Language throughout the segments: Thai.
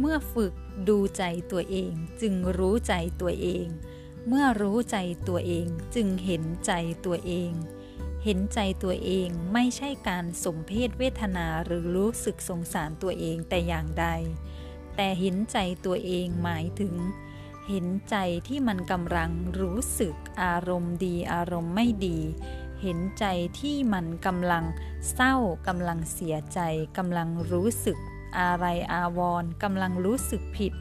เมื่อฝึกดูใจตัวเองจึงรู้ใจตัวเอง เมื่อรู้ใจตัวเองจึงเห็นใจตัวเอง เห็นใจตัวเองไม่ใช่การสมเพศเวทนาหรือรู้สึกสงสารตัวเองแต่อย่างใด แต่เห็นใจตัวเองหมายถึง เห็นใจที่มันกำลังรู้สึกอารมณ์ดีอารมณ์ไม่ดีเห็นใจที่มันกำลังเศร้ากำลังเสียใจกำลังรู้สึก อะไรอาวรกำลังรู้สึกผิด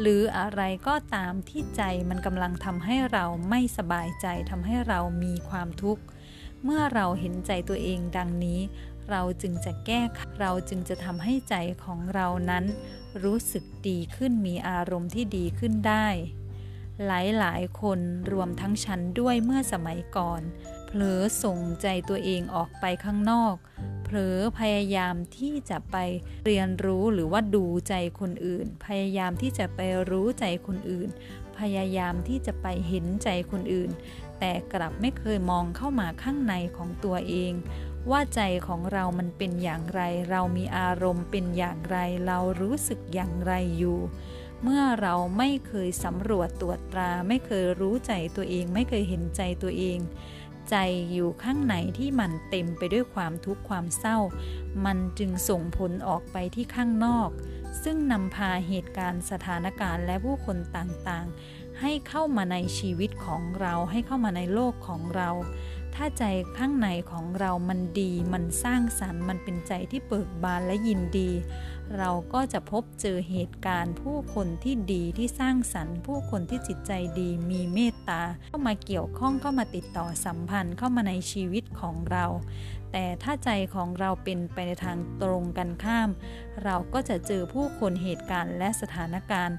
หรืออะไรก็ตามที่ใจมันกำลังทำให้เราไม่สบายใจทำให้เรามีความทุกข์ เมื่อเราเห็นใจตัวเองดังนี้ เราจึงจะแก้เราจึงจะทำให้ใจของเรานั้น รู้สึกดีขึ้นมีอารมณ์ที่ดีขึ้นได้ หลายๆ คนรวมทั้งฉันด้วยเมื่อสมัยก่อนเผลอส่งใจตัวเองออกไปข้างนอก เผลอพยายามที่จะไปเรียนรู้หรือว่าดูใจคนอื่น พยายามที่จะไปรู้ใจคนอื่น พยายามที่จะไปเห็นใจคนอื่น แต่กลับไม่เคยมองเข้ามาข้างในของตัวเอง ว่าใจของเรามันเป็นอย่างไร เรามีอารมณ์เป็นอย่างไร เรารู้สึกอย่างไรอยู่เมื่อเราไม่เคยสำรวจตรวจตรา ไม่เคยรู้ใจตัวเอง ไม่เคยเห็นใจตัวเอง ใจอยู่ข้างในที่มันเต็มไปด้วยความทุกข์ความเศร้า มันจึงส่งผลออกไปที่ข้างนอก ซึ่งนำพาเหตุการณ์สถานการณ์และผู้คนต่างๆ ให้เข้ามาในชีวิตของเราให้เข้ามาในโลกของเรา ถ้าใจข้างในของเรามันดี มันสร้างสรรค์ มันเป็นใจที่เบิกบานและยินดี เราก็จะพบเจอเหตุการณ์ผู้คนที่ดีที่สร้างสรรค์ ผู้คนที่จิตใจดี มีเมตตา เข้ามาเกี่ยวข้องเข้ามาติดต่อสัมพันธ์เข้ามาในชีวิตของเรา แต่ถ้าใจของเราเป็นไปในทางตรงกันข้าม เราก็จะเจอผู้คนเหตุการณ์และสถานการณ์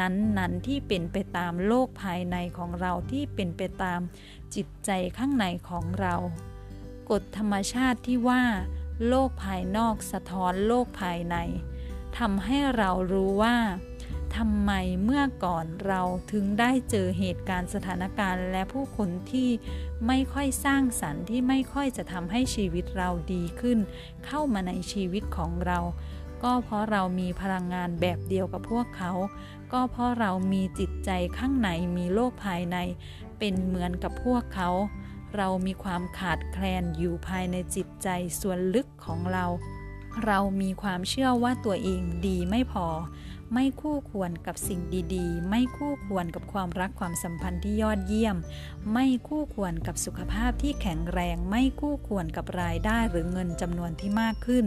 นั้นๆ ที่เป็นไปตามโลกภายในของเราที่เป็นไปตามจิตใจข้างในของเรา กฎธรรมชาติที่ว่า โลกภายนอกสะท้อนโลกภายในทำให้เรารู้ว่าทำไมเมื่อก่อนเราถึงได้เจอเหตุการณ์สถานการณ์และผู้คนที่ไม่ค่อยสร้างสรรค์ที่ไม่ค่อยจะทำให้ชีวิตเราดีขึ้น เข้ามาในชีวิตของเรา ก็เพราะเรามีพลังงานแบบเดียวกับพวกเขา ก็เพราะเรามีจิตใจข้างในมีโลกภายใน เป็นเหมือนกับพวกเขา เรามีความขาดแคลนอยู่ภายในจิตใจส่วนลึกของเรา เรามีความเชื่อว่าตัวเองดีไม่พอ ไม่คู่ควรกับสิ่งดีๆ ไม่คู่ควรกับความรักความสัมพันธ์ที่ยอดเยี่ยม ไม่คู่ควรกับสุขภาพที่แข็งแรง ไม่คู่ควรกับรายได้หรือเงินจำนวนที่มากขึ้น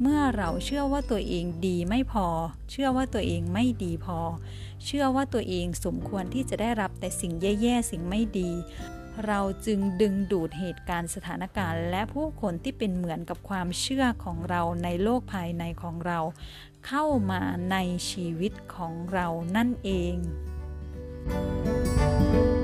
เมื่อเราเชื่อว่าตัวเองดีไม่พอ เชื่อว่าตัวเองไม่ดีพอ เชื่อว่าตัวเองสมควรที่จะได้รับแต่สิ่งแย่ๆสิ่งไม่ดีเราจึงดึงดูดเหตุการณ์สถานการณ์ และผู้คนที่เป็นเหมือนกับความเชื่อของเราในโลกภายในของเรา เข้ามาในชีวิตของเรานั่นเอง thank you